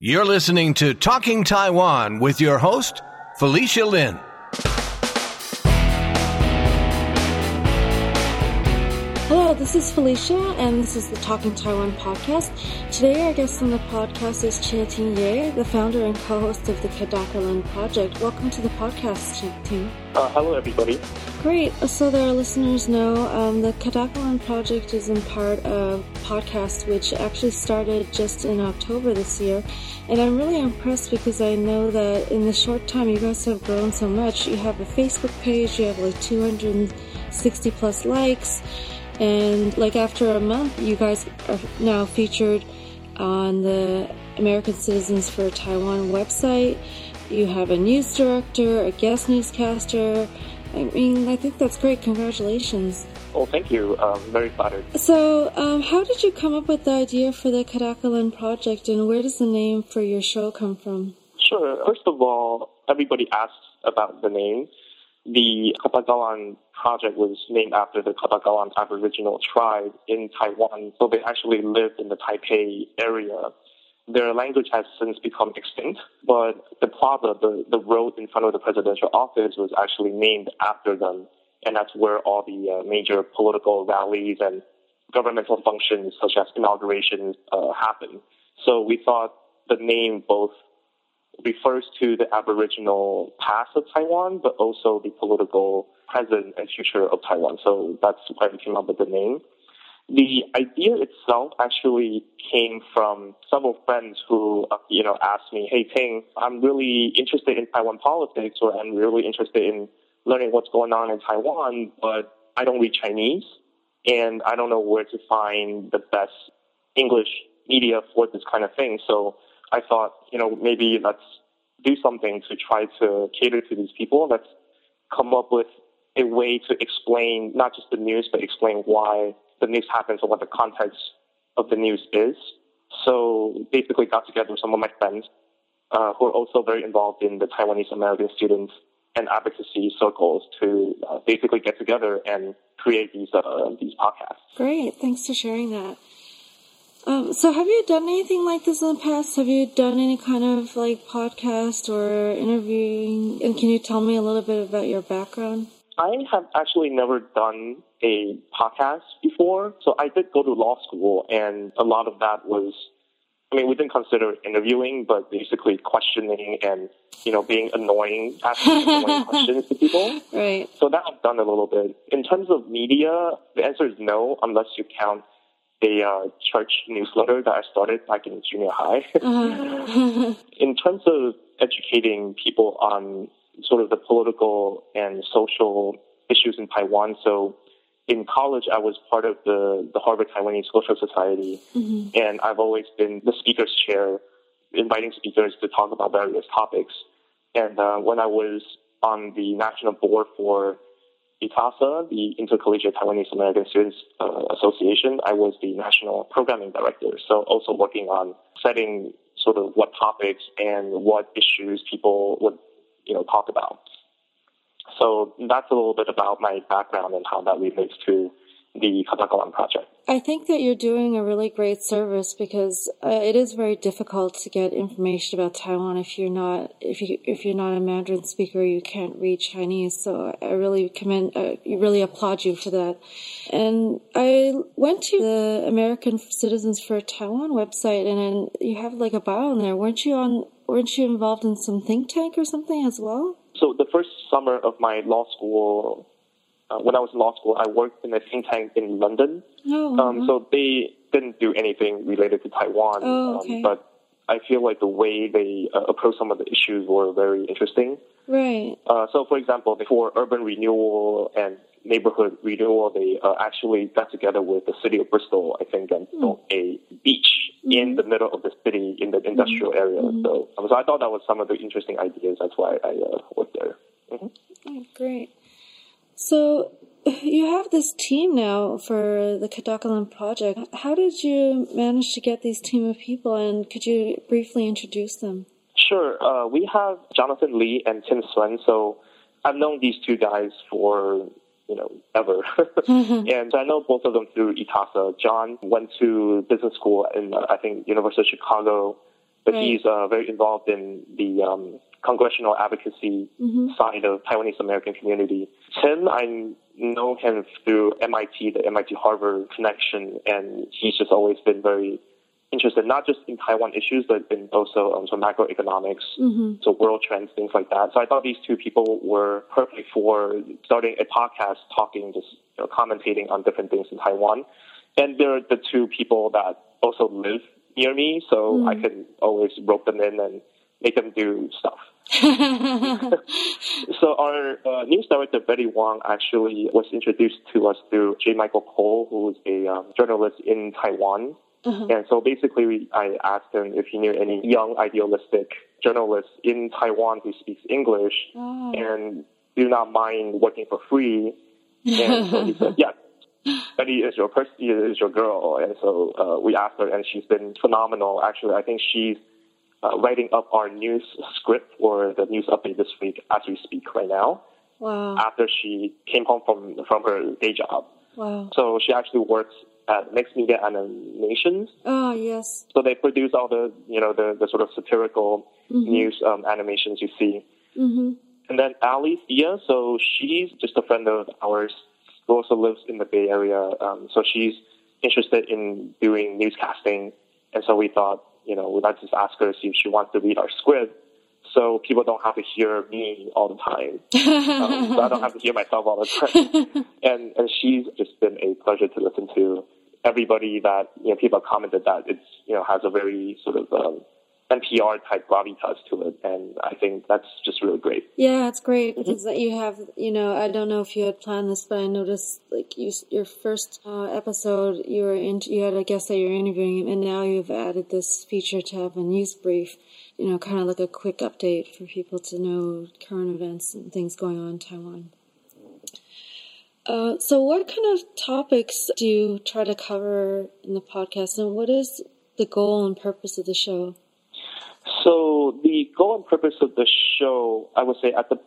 You're listening to Talking Taiwan with your host, Felicia Lin. Hello, this is Felicia, and this is the Talking Taiwan podcast. Today, our guest on the podcast is Chia Ting Ye, the founder and co-host of the Ketagalan Project. Welcome to the podcast, Chia Ting. Uh, hello, everybody. Great. So that our listeners know, um, the Ketagalan Project is in part a podcast which actually started just in October this year. And I'm really impressed because I know that in the short time you guys have grown so much. You have a Facebook page, you have like 260 plus likes. And like after a month, you guys are now featured on the American Citizens for Taiwan website. You have a news director, a guest newscaster. I mean, I think that's great. Congratulations. Well, thank you. Um, very flattered. So, um, how did you come up with the idea for the Ketagalan project, and where does the name for your show come from? Sure. First of all, everybody asks about the name. The Ketagalan project was named after the Ketagalan Aboriginal tribe in Taiwan. So they actually lived in the Taipei area. Their language has since become extinct, but the plaza, the, the road in front of the presidential office was actually named after them. And that's where all the uh, major political rallies and governmental functions such as inaugurations uh, happen. So we thought the name both refers to the Aboriginal past of Taiwan, but also the political present and future of Taiwan. So that's why we came up with the name. The idea itself actually came from several friends who, uh, you know, asked me, "Hey Ting, I'm really interested in Taiwan politics, or I'm really interested in learning what's going on in Taiwan, but I don't read Chinese, and I don't know where to find the best English media for this kind of thing." So I thought, you know, maybe let's do something to try to cater to these people. Let's come up with a way to explain not just the news, but explain why the news happens and what the context of the news is. So basically got together with some of my friends uh, who are also very involved in the Taiwanese American students and advocacy circles to uh, basically get together and create these uh, these podcasts. Great, thanks for sharing that. Um, so, have you done anything like this in the past? Have you done any kind of like podcast or interviewing? And can you tell me a little bit about your background? I have actually never done a podcast before. So I did go to law school, and a lot of that was, I mean, we didn't consider interviewing, but basically questioning and, you know, being annoying, asking annoying questions to people. Right. So that I've done a little bit. In terms of media, the answer is no, unless you count a uh, church newsletter that I started back in junior high. Uh-huh. in terms of educating people on sort of the political and social issues in Taiwan, so in college, I was part of the, the Harvard Taiwanese Social Society, mm-hmm. and I've always been the speaker's chair, inviting speakers to talk about various topics. And uh, when I was on the national board for ITASA, the Intercollegiate Taiwanese American Students uh, Association, I was the national programming director. So also working on setting sort of what topics and what issues people would, you know, talk about. So that's a little bit about my background and how that relates to the Ketagalan project. I think that you're doing a really great service because uh, it is very difficult to get information about Taiwan if you're not if you if you're not a Mandarin speaker, you can't read Chinese. So I really commend, uh, really applaud you for that. And I went to the American Citizens for Taiwan website, and then you have like a bio in there. weren't you on? weren't you involved in some think tank or something as well? So the first summer of my law school uh, when I was in law school, I worked in a think tank in London. Oh, um, so they didn't do anything related to Taiwan. Oh, um, okay. um, but I feel like the way they uh, approach some of the issues were very interesting. Right. Uh, so, for example, for urban renewal and neighborhood renewal, they uh, actually got together with the city of Bristol, I think, and mm. built a beach mm. in the middle of the city in the industrial mm. area. Mm-hmm. So, so I thought that was some of the interesting ideas. That's why I uh, worked there. Mm-hmm. Oh, great. So you have this team now for the Ketagalan project. How did you manage to get these team of people, and could you briefly introduce them? Sure. Uh, we have Jonathan Lee and Tim Swen. So I've known these two guys for you know ever, and I know both of them through ITASA. John went to business school in uh, I think University of Chicago but Right. he's uh, very involved in the um, congressional advocacy Mm-hmm. side of Taiwanese American community. Tim, I know him through MIT, the MIT Harvard connection, and he's just always been very interested not just in Taiwan issues, but in also um, some macroeconomics, Mm-hmm. so world trends, things like that. So I thought these two people were perfect for starting a podcast, talking, just you know, commentating on different things in Taiwan. And they're the two people that also live near me, so I can always rope them in and make them do stuff. So our uh, news director Betty Wong actually was introduced to us through J. Michael Cole, who is a um, journalist in Taiwan. And so basically, we, I asked him if he knew any young, idealistic journalists in Taiwan who speaks English Oh. and do not mind working for free. And so he said, "Yeah, Betty is your person, is your girl." And so uh, we asked her, and she's been phenomenal. Actually, I think she's uh, writing up our news script for the news update this week as we speak right now. Wow. After she came home from from her day job, Wow. so she actually works at Next Media Animations. Oh, yes. So they produce all the you know the, the sort of satirical news um, animations you see. Mm-hmm. And then Ali Thea, so she's just a friend of ours who also lives in the Bay Area. Um, so she's interested in doing newscasting, and so we thought, you know, let's just ask her to see if she wants to read our script, so people don't have to hear me all the time. um, so I don't have to hear myself all the time. and and she's just been a pleasure to listen to. Everybody that you know, people have commented that it's you know has a very sort of um, NPR type gravitas to it, and I think that's just really great. Yeah, it's great because you have, you know, I don't know if you had planned this, but I noticed like you, your first uh, episode, you were in, you had a guest that you're interviewing, and now you've added this feature to have a news brief, you know, kind of like a quick update for people to know current events and things going on in Taiwan. Uh, so, what kind of topics do you try to cover in the podcast, and what is the goal and purpose of the show? So the goal and purpose of the show, I would say, at the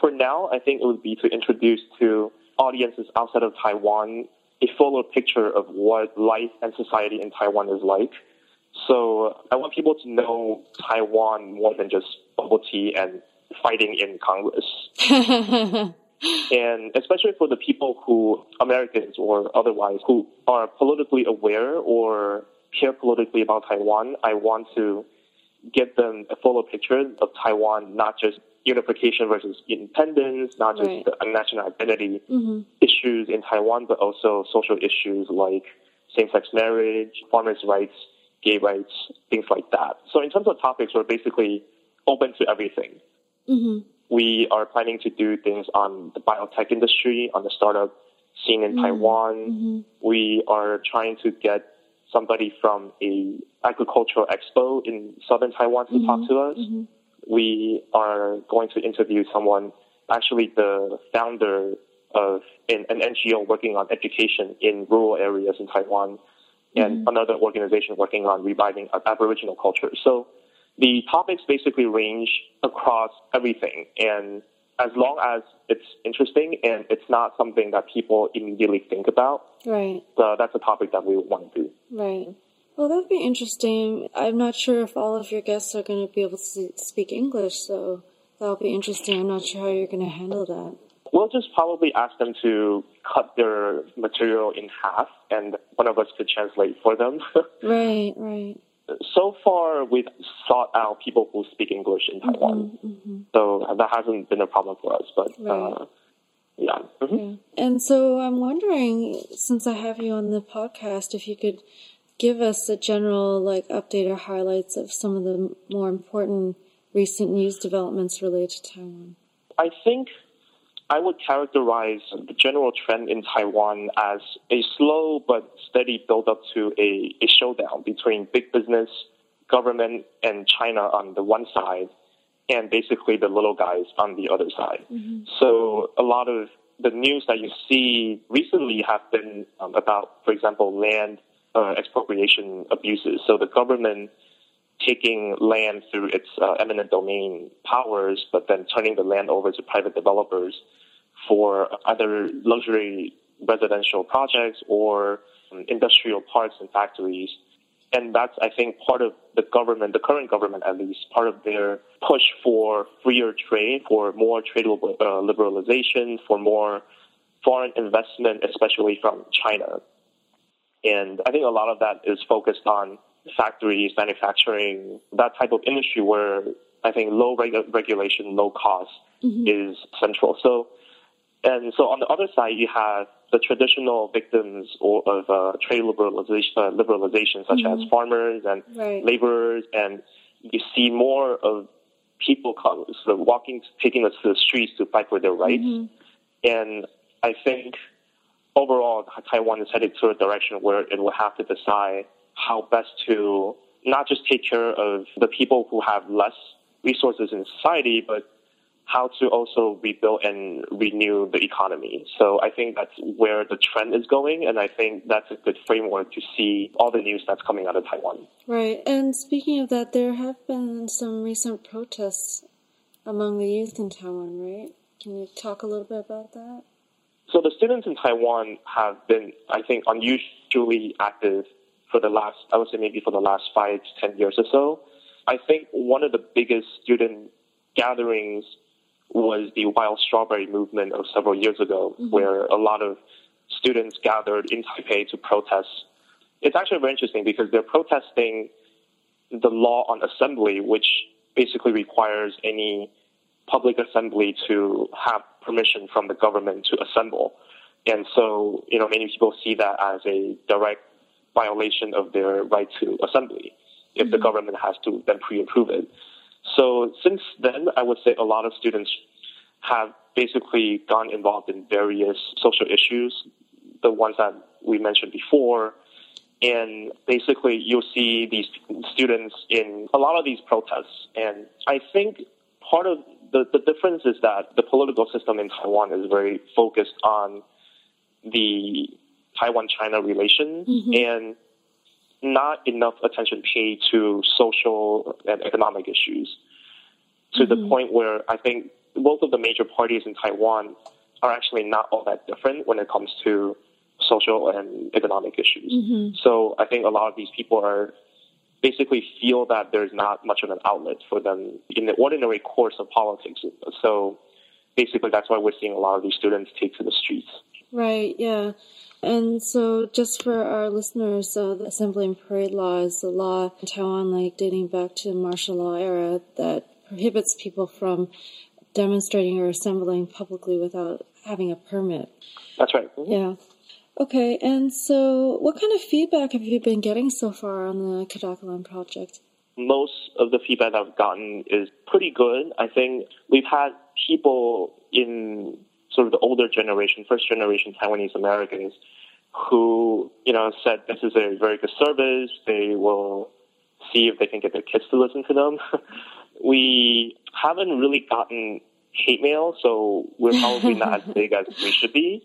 for now, I think it would be to introduce to audiences outside of Taiwan a fuller picture of what life and society in Taiwan is like. So I want people to know Taiwan more than just bubble tea and fighting in Congress. and especially for the people who, Americans or otherwise, who are politically aware or care politically about Taiwan, I want to get them a fuller picture of Taiwan, not just unification versus independence, not just Right. the national identity hmm issues in Taiwan, but also social issues like same-sex marriage, farmers' rights, gay rights, things like that. So in terms of topics, we're basically open to everything. hmm We are planning to do things on the biotech industry, on the startup scene in Taiwan. We are trying to get somebody from a agricultural expo in southern Taiwan to talk to mm-hmm. us. Mm-hmm. We are going to interview someone, actually the founder of an, an NGO working on education in rural areas in Taiwan, and mm-hmm. another organization working on reviving Aboriginal culture. So the topics basically range across everything, and as long as it's interesting and it's not something that people immediately think about, Right. uh, that's a topic that we want to do. Right. Well, that'd be interesting. I'm not sure if all of your guests are going to be able to speak English, so that'll be interesting. I'm not sure how you're going to handle that. We'll just probably ask them to cut their material in half, and one of us could translate for them. Right, right. So far, we've sought out people who speak English in Taiwan, so that hasn't been a problem for us. But uh, Right. yeah, Mhm. Yeah. And so I'm wondering, since I have you on the podcast, if you could give us a general like update or highlights of some of the more important recent news developments related to Taiwan. I think I would characterize the general trend in Taiwan as a slow but steady build up to a, a showdown between big business, government, and China on the one side, and basically the little guys on the other side. So a lot of the news that you see recently have been um, about, for example, land uh, expropriation abuses. So the government taking land through its uh, eminent domain powers, but then turning the land over to private developers for either luxury residential projects or um, industrial parks and factories. And that's, I think, part of the government, the current government at least, part of their push for freer trade, for more trade uh, liberalization, for more foreign investment, especially from China. And I think a lot of that is focused on factories, manufacturing, that type of industry where I think low reg- regulation, low cost mm-hmm. is central. So, and so on the other side, you have the traditional victims of uh, trade liberalization, uh, liberalization such mm-hmm. as farmers and right. laborers, and you see more of people come, sort of walking, taking us to the streets to fight for their rights. Mm-hmm. And I think overall, Taiwan is headed to a direction where it will have to decide how best to not just take care of the people who have less resources in society, but how to also rebuild and renew the economy. So I think that's where the trend is going, and I think that's a good framework to see all the news that's coming out of Taiwan. Right. And speaking of that, there have been some recent protests among the youth in Taiwan, right? Can you talk a little bit about that? So the students in Taiwan have been, I think, unusually active for the last, I would say maybe for the last five to ten years or so. I think one of the biggest student gatherings was the Wild Strawberry movement of several years ago, mm-hmm. where a lot of students gathered in Taipei to protest. It's actually very interesting because they're protesting the law on assembly, which basically requires any public assembly to have permission from the government to assemble. And so, you know, many people see that as a direct violation of their right to assembly if mm-hmm. the government has to then pre-approve it. So since then, I would say a lot of students have basically gone involved in various social issues, the ones that we mentioned before. And basically, you'll see these students in a lot of these protests. And I think part of the, the difference is that the political system in Taiwan is very focused on the Taiwan China relations mm-hmm. and not enough attention paid to social and economic issues to mm-hmm. the point where I think both of the major parties in Taiwan are actually not all that different when it comes to social and economic issues. Mm-hmm. So I think a lot of these people are basically feel that there's not much of an outlet for them in the ordinary course of politics. So basically that's why we're seeing a lot of these students take to the streets. Right, yeah. And so, just for our listeners, uh, the Assembly and Parade Law is a law in Taiwan, like dating back to the martial law era, that prohibits people from demonstrating or assembling publicly without having a permit. That's right. Mm-hmm. Yeah. Okay, and so what kind of feedback have you been getting so far on the Ketagalan project? Most of the feedback I've gotten is pretty good. I think we've had people in sort of the older generation, first generation Taiwanese Americans, who you know said this is a very good service. They will see if they can get their kids to listen to them. we haven't really gotten hate mail, so we're probably not as big as we should be.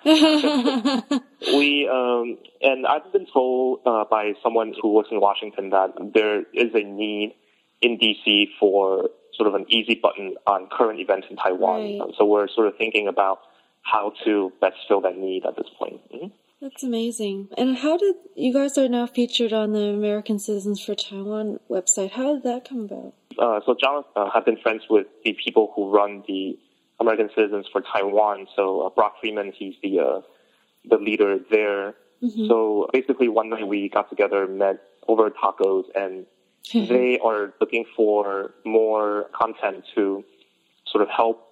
we um, and I've been told uh, by someone who works in Washington that there is a need in DC for sort of an easy button on current events in Taiwan. Right. Um, so we're sort of thinking about how to best fill that need at this point. Mm-hmm. That's amazing. And how did you guys are now featured on the American Citizens for Taiwan website? How did that come about? Uh, so John uh, have been friends with the people who run the American Citizens for Taiwan. So uh, Brock Freeman, he's the uh, the leader there. Mm-hmm. So basically, one night we got together, met over tacos, and they are looking for more content to sort of help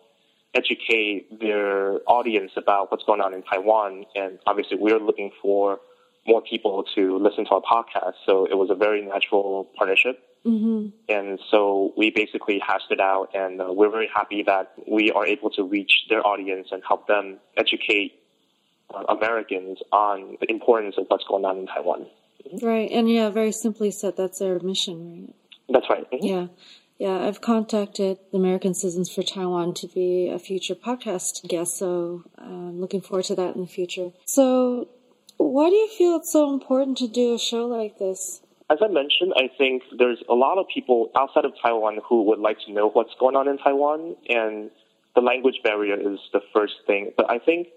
educate their audience about what's going on in Taiwan. And obviously, we're looking for more people to listen to our podcast. So it was a very natural partnership. Mm-hmm. And so we basically hashed it out, and uh, we're very happy that we are able to reach their audience and help them educate uh, Americans on the importance of what's going on in Taiwan. Right, and yeah, very simply said, that's their mission, right? That's right. Mm-hmm. Yeah. Yeah, I've contacted the American Citizens for Taiwan to be a future podcast guest, so I'm looking forward to that in the future. So, why do you feel it's so important to do a show like this? As I mentioned, I think there's a lot of people outside of Taiwan who would like to know what's going on in Taiwan, and the language barrier is the first thing. But I think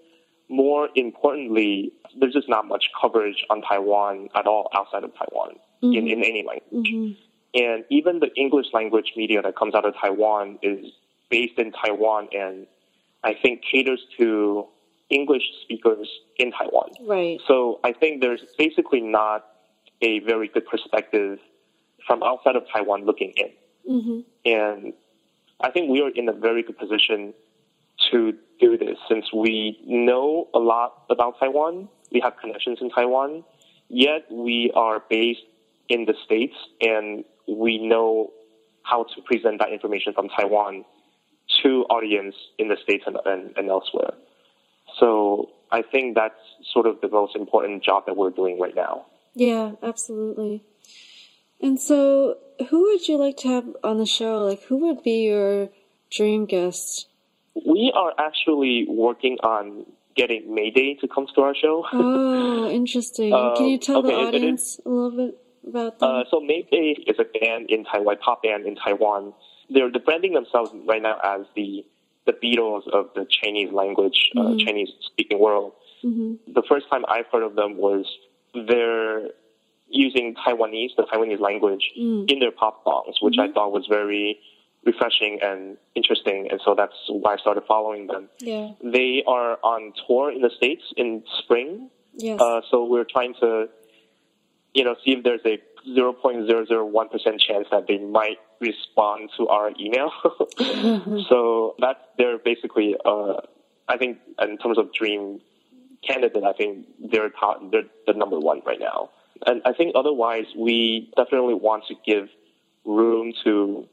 more importantly, there's just not much coverage on Taiwan at all outside of Taiwan. mm-hmm. in, in any language. Mm-hmm. And even the English language media that comes out of Taiwan is based in Taiwan and I think caters to English speakers in Taiwan. Right. So I think there's basically not a very good perspective from outside of Taiwan looking in. Mm-hmm. And I think we are in a very good position to do this since we know a lot about Taiwan. We have connections in Taiwan, yet we are based in the States and we know how to present that information from Taiwan to audience in the States and, and, and elsewhere. So I think that's sort of the most important job that we're doing right now. Yeah, absolutely. And so, who would you like to have on the show? Like, who would be your dream guest? We are actually working on getting Mayday to come to our show. Oh, interesting. uh, Can you tell okay, the audience a little bit about that? Uh, so Mayday is a band in Taiwan, pop band in Taiwan. They're, they're branding themselves right now as the the Beatles of the Chinese language, uh, mm-hmm. uh, Chinese speaking world. Mm-hmm. The first time I've heard of them was they're using Taiwanese, the Taiwanese language, mm. in their pop songs, which mm-hmm. I thought was very refreshing and interesting, and so that's why I started following them. Yeah. They are on tour in the States in spring. Yes. Uh, so we're trying to, you know, see if there's a 0.001% chance that they might respond to our email. so that's, they're basically, uh, I think in terms of dream candidate, I think they're, top, they're the number one right now. And I think otherwise, we definitely want to give room to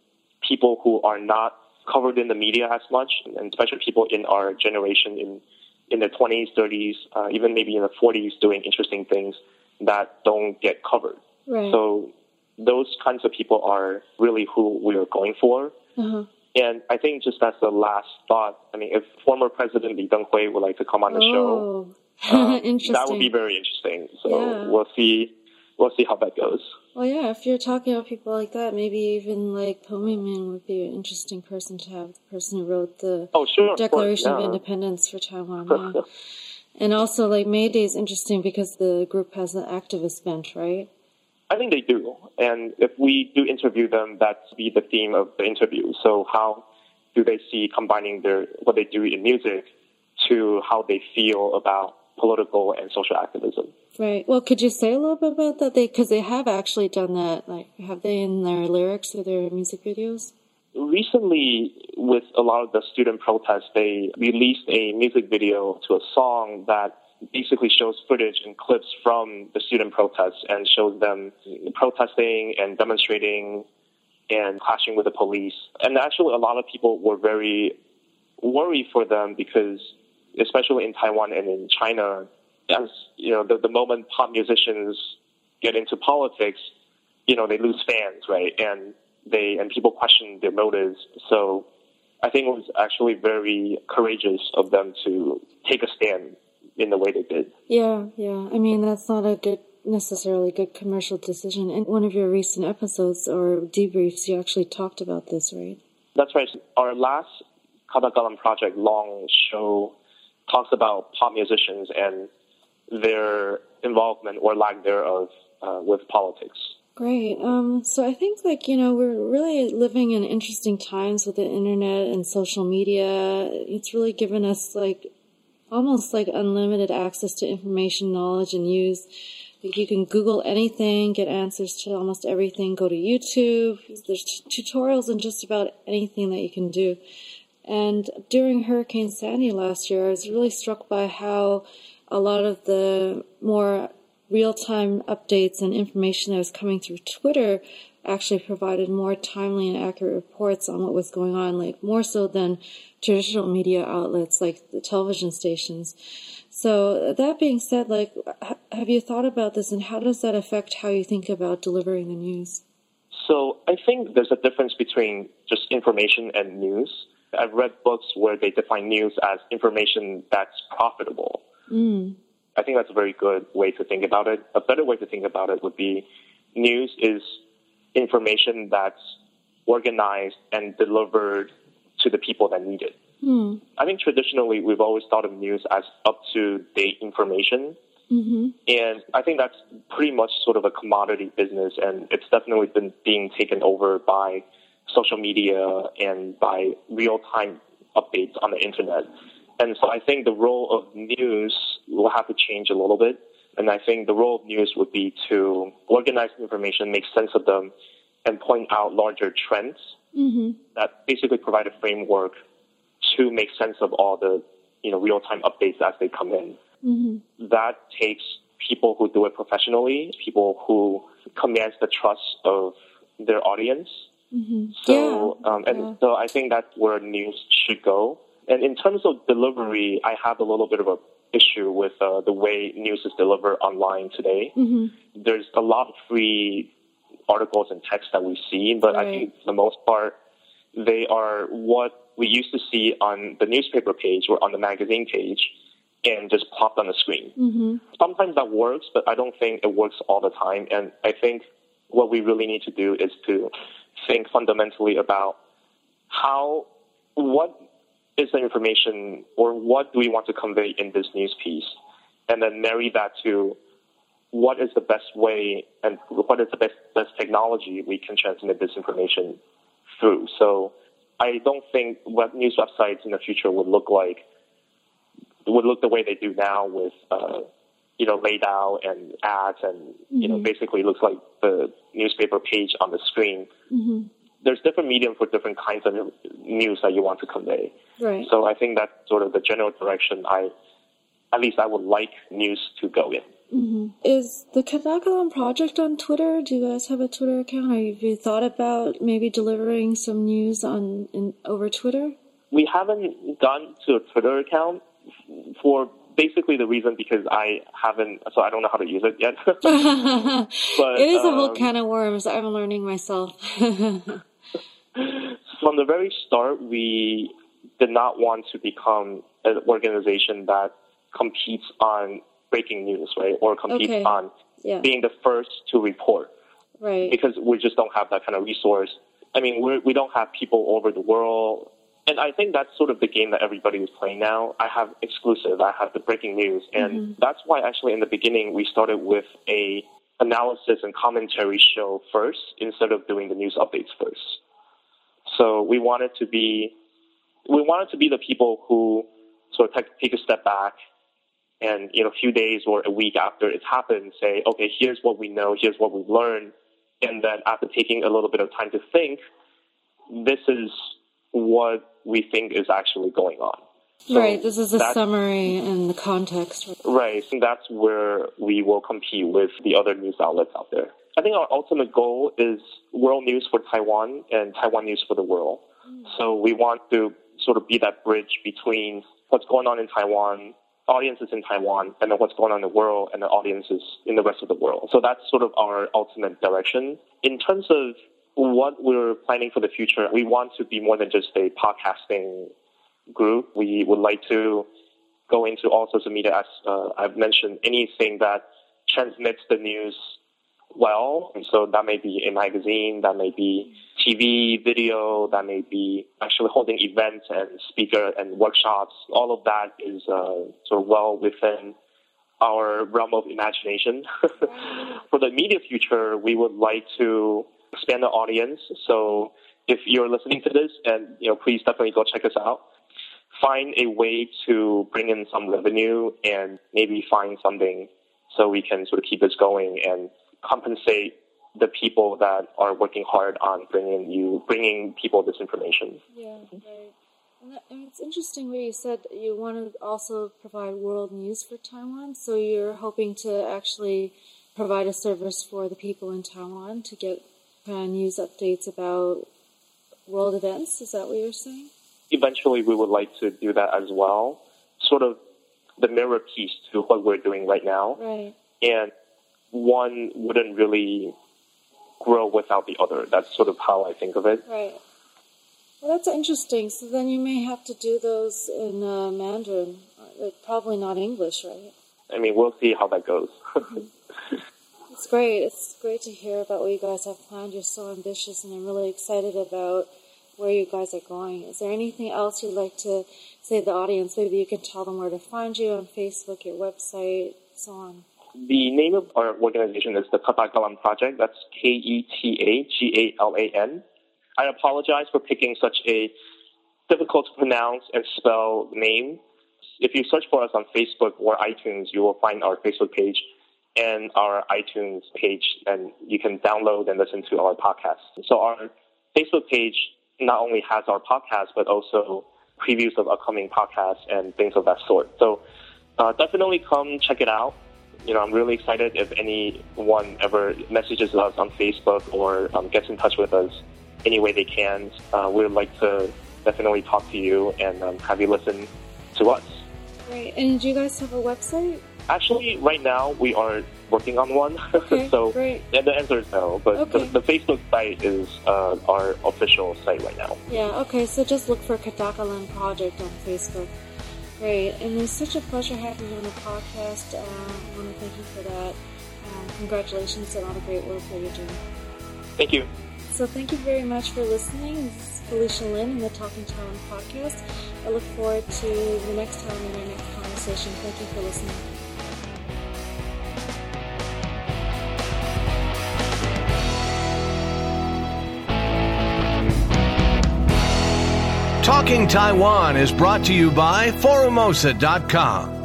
people who are not covered in the media as much, and especially people in our generation in in their 20s, 30s, uh, even maybe in the 40s, doing interesting things that don't get covered. Right. So those kinds of people are really who we are going for. Uh-huh. And I think just as the last thought, I mean, if former President Lee Teng-hui would like to come on the oh. show, um, that would be very interesting. So yeah. we'll see we'll see how that goes. Well, yeah, if you're talking about people like that, maybe even like Po Ming would be an interesting person to have. The person who wrote the oh, sure, Declaration of, of Independence for Taiwan. Yeah. and also, like Mayday is interesting because the group has an activist bent, right? I think they do. And if we do interview them, that's be the theme of the interview. So how do they see combining their what they do in music to how they feel about political and social activism? Right. Well, could you say a little bit about that? They because they have actually done that. Like, have they in their lyrics or their music videos? Recently, with a lot of the student protests, they released a music video to a song that basically shows footage and clips from the student protests and shows them protesting and demonstrating and clashing with the police. And actually, a lot of people were very worried for them because, especially in Taiwan and in China, as you know, the, the moment pop musicians get into politics, you know, they lose fans, right? And they and people question their motives. So I think it was actually very courageous of them to take a stand in the way they did. Yeah, yeah. I mean, that's not a good necessarily good commercial decision. In one of your recent episodes or debriefs, you actually talked about this, right? That's right. Our last Ketagalan project long show talks about pop musicians and their involvement or lack thereof uh, with politics. Great. Um, so I think like, you know, we're really living in interesting times with the internet and social media. It's really given us like almost like unlimited access to information, knowledge, and news. You can Google anything, get answers to almost everything. Go to YouTube. There's t- tutorials on just about anything that you can do. And during Hurricane Sandy last year, I was really struck by how a lot of the more real-time updates and information that was coming through Twitter actually provided more timely and accurate reports on what was going on, like more so than traditional media outlets like the television stations. So that being said, like, have you thought about this, and how does that affect how you think about delivering the news? So I think there's a difference between just information and news. I've read books where they define news as information that's profitable. Mm. I think that's a very good way to think about it. A better way to think about it would be news is information that's organized and delivered to the people that need it. Hmm. I think traditionally we've always thought of news as up to date information. Mm-hmm. And I think that's pretty much sort of a commodity business, and it's definitely been being taken over by social media and by real time updates on the internet. And so I think the role of news will have to change a little bit. And I think the role of news would be to organize information, make sense of them, and point out larger trends Mm-hmm. that basically provide a framework to make sense of all the you know real time updates as they come in. Mm-hmm. That takes people who do it professionally, people who command the trust of their audience. Mm-hmm. So, yeah. um, and yeah. so I think that's where news should go. And in terms of delivery, I have a little bit of a issue with uh, the way news is delivered online today. Mm-hmm. There's a lot of free articles and text that we see, but I think for the most part, they are what we used to see on the newspaper page or on the magazine page and just popped on the screen. Mm-hmm. Sometimes that works, but I don't think it works all the time. And I think what we really need to do is to think fundamentally about how, what is the information or what do we want to convey in this news piece? And then marry that to what is the best way and what is the best, best technology we can transmit this information through. So I don't think what news websites in the future would look like would look the way they do now with uh, you know laid out and ads and you know Mhm. basically looks like the newspaper page on the screen. Mm-hmm. There's different medium for different kinds of news that you want to convey. Right. So I think that's sort of the general direction I, at least I would like news to go in. Mm-hmm. Is the Ketagalan project on Twitter? Do you guys have a Twitter account? Have you thought about maybe delivering some news on in, over Twitter? We haven't gone to a Twitter account for basically the reason because I haven't, so I don't know how to use it yet. it is a whole um, can of worms. I'm learning myself. From the very start, we did not want to become an organization that competes on breaking news, right? Or competes Okay. on yeah. being the first to report. Right. because we just don't have that kind of resource. I mean, we're, we don't have people over the world. And I think that's sort of the game that everybody is playing now. I have exclusive, I have the breaking news. And mm-hmm. that's why actually in the beginning we started with a analysis and commentary show first instead of doing the news updates first. So we wanted to be, we wanted to be the people who sort of take, take a step back and, you know, a few days or a week after it's happened say, okay, here's what we know, here's what we've learned. And then after taking a little bit of time to think, this is what we think is actually going on. So right. This is a summary and the context. Right. And that's where we will compete with the other news outlets out there. I think our ultimate goal is world news for Taiwan and Taiwan news for the world. Mm. So we want to sort of be that bridge between what's going on in Taiwan, audiences in Taiwan, and then what's going on in the world and the audiences in the rest of the world. So that's sort of our ultimate direction. In terms of what we're planning for the future, we want to be more than just a podcasting group. We would like to go into all sorts of media, as uh, I've mentioned, anything that transmits the news well. And so that may be a magazine, that may be TV, video, that may be actually holding events and speaker and workshops. All of that is uh, sort of well within our realm of imagination. For the immediate future, we would like to expand the audience. So if you're listening to this, and you know, please definitely go check us out find a way to bring in some revenue and maybe find something so we can sort of keep this going and compensate the people that are working hard on bringing you, bringing people this information. Yeah, right. And, it's interesting where you said you want to also provide world news for Taiwan. So you're hoping to actually provide a service for the people in Taiwan to get of news updates about world events. Is that what you're saying? Eventually, we would like to do that as well, sort of the mirror piece to what we're doing right now. Right. And one wouldn't really grow without the other. That's sort of how I think of it. Right. Well, that's interesting. So then you may have to do those in uh, Mandarin, uh, probably not English, right? I mean, we'll see how that goes. It's great. It's great to hear about what you guys have planned. You're so ambitious, and I'm really excited about where you guys are going. Is there anything else you'd like to say to the audience? Maybe you can tell them where to find you on Facebook, your website, so on? The name of our organization is the Ketagalan Project. That's K E T A G A L A N. I apologize for picking such a difficult to pronounce and spell name. If you search for us on Facebook or iTunes, you will find our Facebook page and our iTunes page, and you can download and listen to our podcast. So our Facebook page not only has our podcast, but also previews of upcoming podcasts and things of that sort. So uh, definitely come check it out. You know, I'm really excited if anyone ever messages us on Facebook or um, gets in touch with us any way they can. Uh, we would like to definitely talk to you and um, have you listen to us. Right. And do you guys have a website? Actually, right now we are working on one. Okay, so great. yeah, the answer is no. But Okay. the, the Facebook site is uh, our official site right now. Yeah, okay, so just look for Ketagalan Project on Facebook. Great, and it's such a pleasure having you on the podcast. Uh, I want to thank you for that. Um, congratulations on all the great work that you're doing. Thank you. So thank you very much for listening. This is Felicia Lin in the Talking Taiwan podcast. I look forward to the next time in our next conversation. Thank you for listening. Talking Taiwan is brought to you by Forumosa.com.